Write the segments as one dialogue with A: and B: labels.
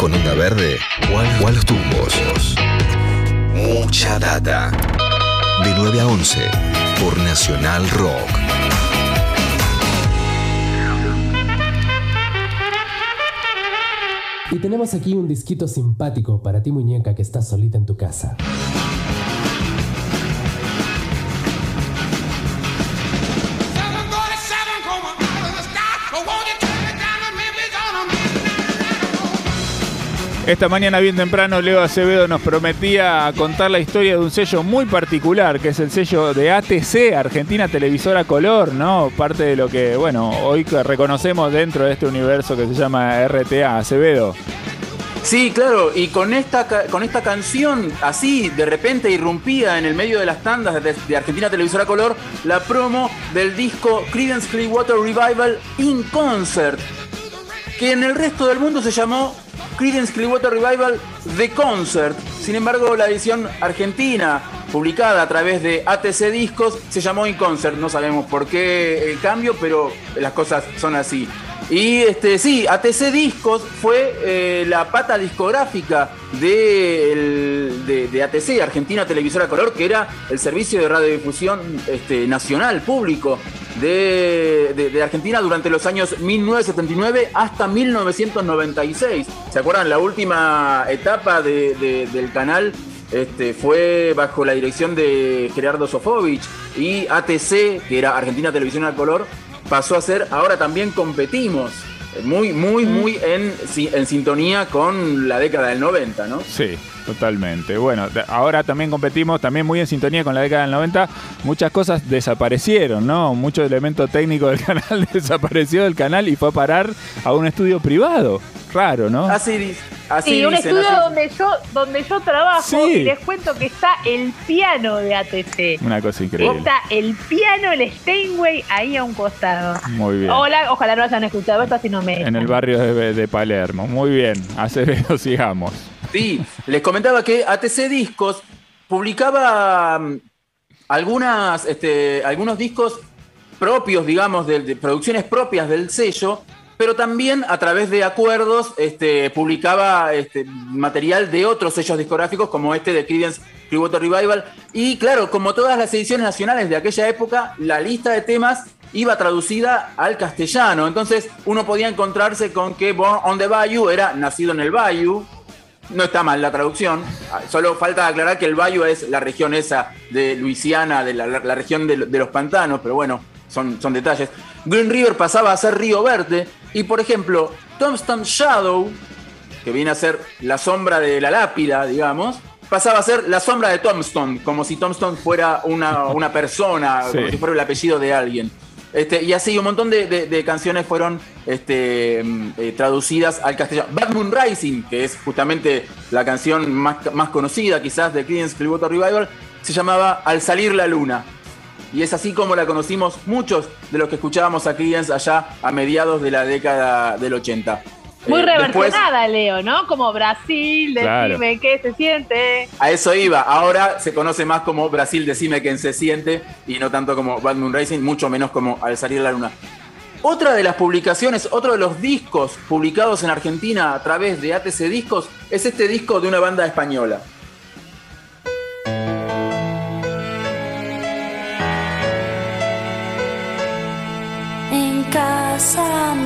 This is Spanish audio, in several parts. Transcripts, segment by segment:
A: con Onda Verde o tumbos. Mucha data. De 9 a 11 por Nacional Rock.
B: Y tenemos aquí un disquito simpático para ti muñeca que estás solita en tu casa.
C: Esta mañana bien temprano Leo Acevedo nos prometía contar la historia de un sello muy particular, que es el sello de ATC, Argentina Televisora Color, ¿no? Parte de lo que, bueno, hoy reconocemos dentro de este universo que se llama RTA, Acevedo.
D: Sí, claro, y con esta, con esta canción, así de repente irrumpía en el medio de las tandas de, Argentina Televisora Color, la promo del disco Creedence Clearwater Revival in Concert, que en el resto del mundo se llamó Creedence Clearwater Revival The Concert. Sin embargo, la edición argentina, publicada a través de ATC Discos, se llamó In Concert. No sabemos por qué el cambio, pero las cosas son así. Y este, sí, ATC Discos fue eh, la pata discográfica de, ATC, Argentina Televisora Color, que era el servicio de radiodifusión este, nacional, público de, Argentina durante los años 1979 hasta 1996. ¿Se acuerdan? La última etapa del canal este, fue bajo la dirección de Gerardo Sofovich y ATC, que era Argentina Televisión al Color, pasó a ser, ahora también competimos muy, muy, muy en, en sintonía con la década del 90, ¿no?
C: Sí, totalmente. Bueno, ahora también competimos, también muy en sintonía con la década del 90. Muchas cosas desaparecieron, ¿no? Mucho elemento técnico del canal desapareció del canal y fue a parar a un estudio privado. Raro, ¿no?
D: Así, así
E: Sí, un estudio donde yo, donde yo trabajo y les cuento que está el piano de ATC.
C: Una cosa increíble.
E: Está el piano, el Steinway ahí a un costado.
C: Muy bien.
E: Hola, ojalá no hayan escuchado esto, así no me.
C: En el barrio de, Palermo. Muy bien. Acevedo, sigamos.
D: Sí, les comentaba que ATC Discos publicaba mm, algunas, este, algunos discos propios, digamos, de, producciones propias del sello, pero también a través de acuerdos este, publicaba este, material de otros sellos discográficos como este de Creedence Clearwater Revival. Y claro, como todas las ediciones nacionales de aquella época, la lista de temas iba traducida al castellano. Entonces uno podía encontrarse con que Born on the Bayou era nacido en el Bayou. No está mal la traducción, solo falta aclarar que el Bayou es la región esa de Luisiana, de la, región de, los pantanos, pero bueno, son, son detalles. Green River pasaba a ser Río Verde, y por ejemplo, Tombstone Shadow, que viene a ser la sombra de la lápida, digamos, pasaba a ser la sombra de Tombstone, como si Tombstone fuera una, persona, como si fuera el apellido de alguien. Este, y así un montón de, canciones fueron este, eh, traducidas al castellano. Bad Moon Rising, que es justamente la canción más, más conocida quizás de Creedence Clearwater Revival, se llamaba Al salir la luna. Y es así como la conocimos muchos de los que escuchábamos a Creedence allá a mediados de la década del 80.
E: Muy eh, Leo, ¿no? Como Brasil, decime qué se siente.
D: A eso iba. Ahora se conoce más como Brasil, decime qué se siente, y no tanto como Bad Moon Racing, mucho menos como Al salir la luna. Otra de las publicaciones, otro de los discos publicados en Argentina a través de ATC Discos, es este disco de una banda española.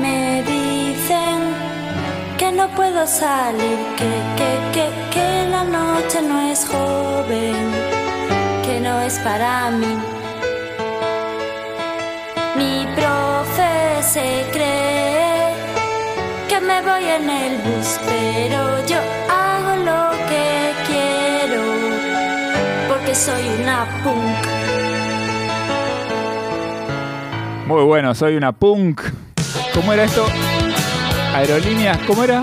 F: Me dicen que no puedo salir, que, que, que, que la noche no es joven, que no es para mí. Mi profe se cree que me voy en el bus, pero yo hago lo que quiero, porque soy una punk.
C: Muy bueno, soy una punk. ¿Cómo era esto? Aerolíneas, ¿cómo era?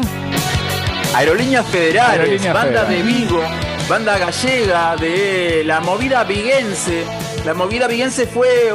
D: Aerolíneas Federales, banda de Vigo, banda gallega de la movida viguense. La movida viguense fue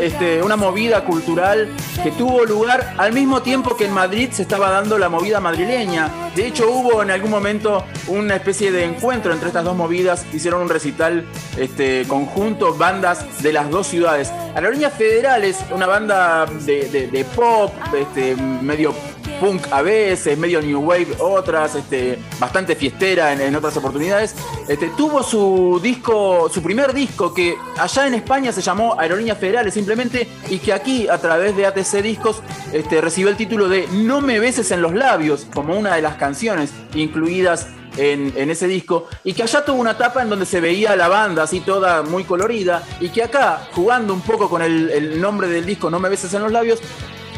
D: este, una movida cultural que tuvo lugar al mismo tiempo que en Madrid se estaba dando la movida madrileña. De hecho, hubo en algún momento una especie de encuentro entre estas dos movidas. Hicieron un recital este, conjunto, bandas de las dos ciudades. Aerolíneas Federales, una banda de, pop, este, medio punk a veces, medio new wave otras, este, bastante fiestera en, otras oportunidades. Este, tuvo su disco, su primer disco que allá en España se llamó Aerolíneas Federales simplemente y que aquí a través de ATC Discos este, recibió el título de No me beses en los labios como una de las canciones incluidas en, ese disco y que allá tuvo una etapa en donde se veía la banda así toda muy colorida y que acá, jugando un poco con el, el nombre del disco No me beses en los labios,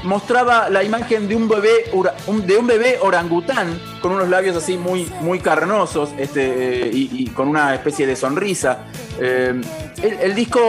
D: mostraba la imagen de un bebé, de un bebé orangután con unos labios así muy, muy carnosos este, y, con una especie de sonrisa. Eh, el, disco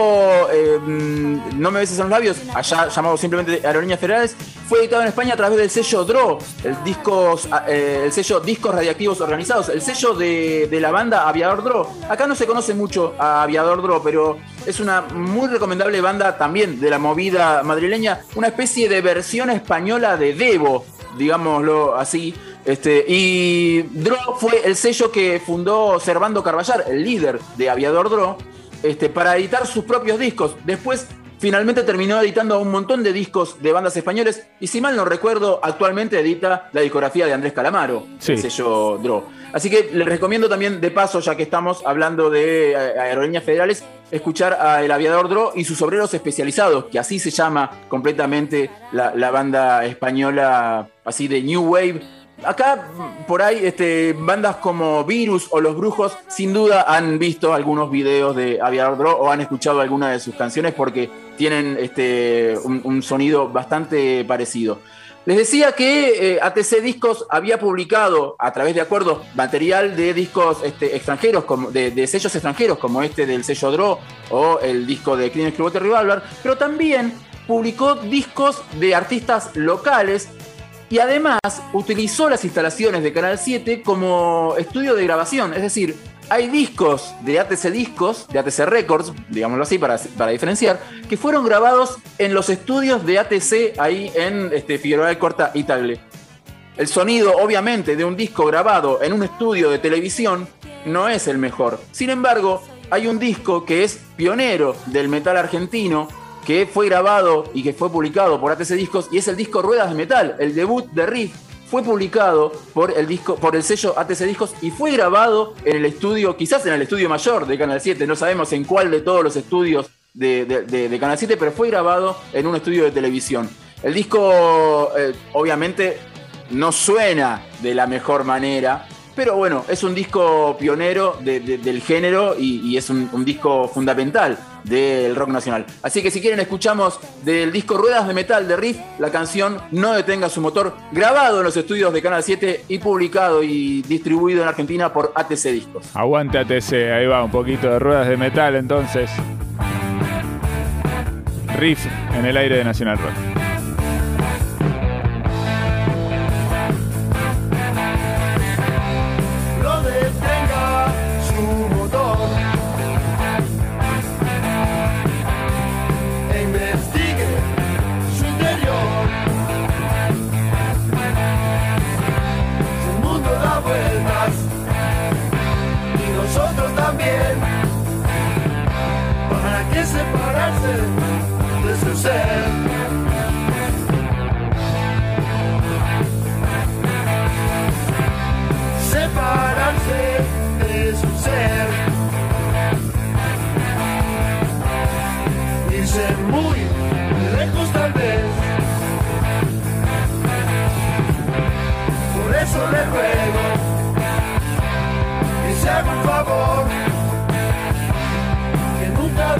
D: eh, No me beses en los labios, allá llamado simplemente Aerolíneas Federales, fue editado en España a través del sello DRO, el, discos, eh, el sello Discos Radiactivos Organizados, el sello de, de la banda Aviador DRO. Acá no se conoce mucho a Aviador DRO, pero es una muy recomendable banda también de la movida madrileña, una especie de versión española de Devo, digámoslo así. Este, y Dro fue el sello que fundó Servando Carballar, el líder de Aviador Dro, este, para editar sus propios discos. Después finalmente terminó editando un montón de discos de bandas españoles y si mal no recuerdo, actualmente edita la discografía de Andrés Calamaro, el sello Dro. Así que les recomiendo también, de paso, ya que estamos hablando de eh, aerolíneas federales, escuchar a El Aviador Dro y sus obreros especializados, que así se llama completamente la, la banda española, así de New Wave, Acá, por ahí, este, bandas como Virus o Los Brujos, sin duda han visto algunos videos de Aviador Dro o han escuchado alguna de sus canciones porque tienen este, un, sonido bastante parecido. Les decía que eh, ATC Discos había publicado a través de acuerdos material de discos este, extranjeros, como, de, sellos extranjeros, como este del sello Dro o el disco de Clean Club Revolver, pero también publicó discos de artistas locales y además utilizó las instalaciones de Canal 7 como estudio de grabación. Es decir, hay discos de ATC Discos, de ATC Records, digámoslo así para, para diferenciar, que fueron grabados en los estudios de ATC ahí en este, Figueroa de Corta y Tagle. El sonido, obviamente, de un disco grabado en un estudio de televisión no es el mejor. Sin embargo, hay un disco que es pionero del metal argentino, que fue grabado y que fue publicado por ATC Discos y es el disco Ruedas de Metal, el debut de Riff. Fue publicado por el, disco, por el sello ATC Discos y fue grabado en el estudio, quizás en el estudio mayor de Canal 7, no sabemos en cuál de todos los estudios de, Canal 7, pero fue grabado en un estudio de televisión. El disco, eh, obviamente, no suena de la mejor manera, pero bueno, es un disco pionero del género y, es un, disco fundamental del rock nacional. Así que si quieren escuchamos del disco Ruedas de Metal de Riff la canción No detenga su motor, grabado en los estudios de Canal 7 y publicado y distribuido en Argentina por ATC Discos.
C: Aguante ATC, ahí va un poquito de Ruedas de Metal entonces. Riff en el aire de Nacional Rock. hago un favor. Que nunca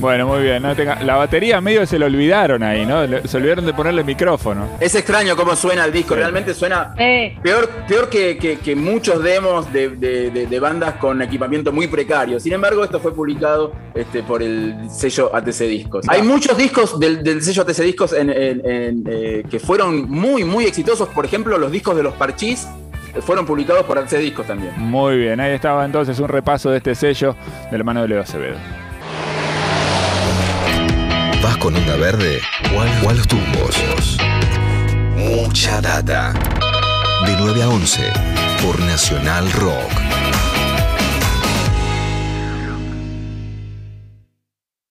C: Bueno, muy bien. La batería medio se lo olvidaron ahí, ¿no? Se olvidaron de ponerle micrófono.
D: Es extraño cómo suena el disco. Realmente suena peor, peor que, muchos demos de, bandas con equipamiento muy precario. Sin embargo, esto fue publicado este, por el sello ATC Discos. Hay muchos discos del, sello ATC Discos eh, que fueron muy, muy exitosos. Por ejemplo, los discos de los Parchís fueron publicados por ATC Discos también.
C: Muy bien, ahí estaba entonces un repaso de este sello de la mano de Leo Acevedo
A: con onda verde o a los tumbos. Mucha data. De 9 a 11 por Nacional Rock.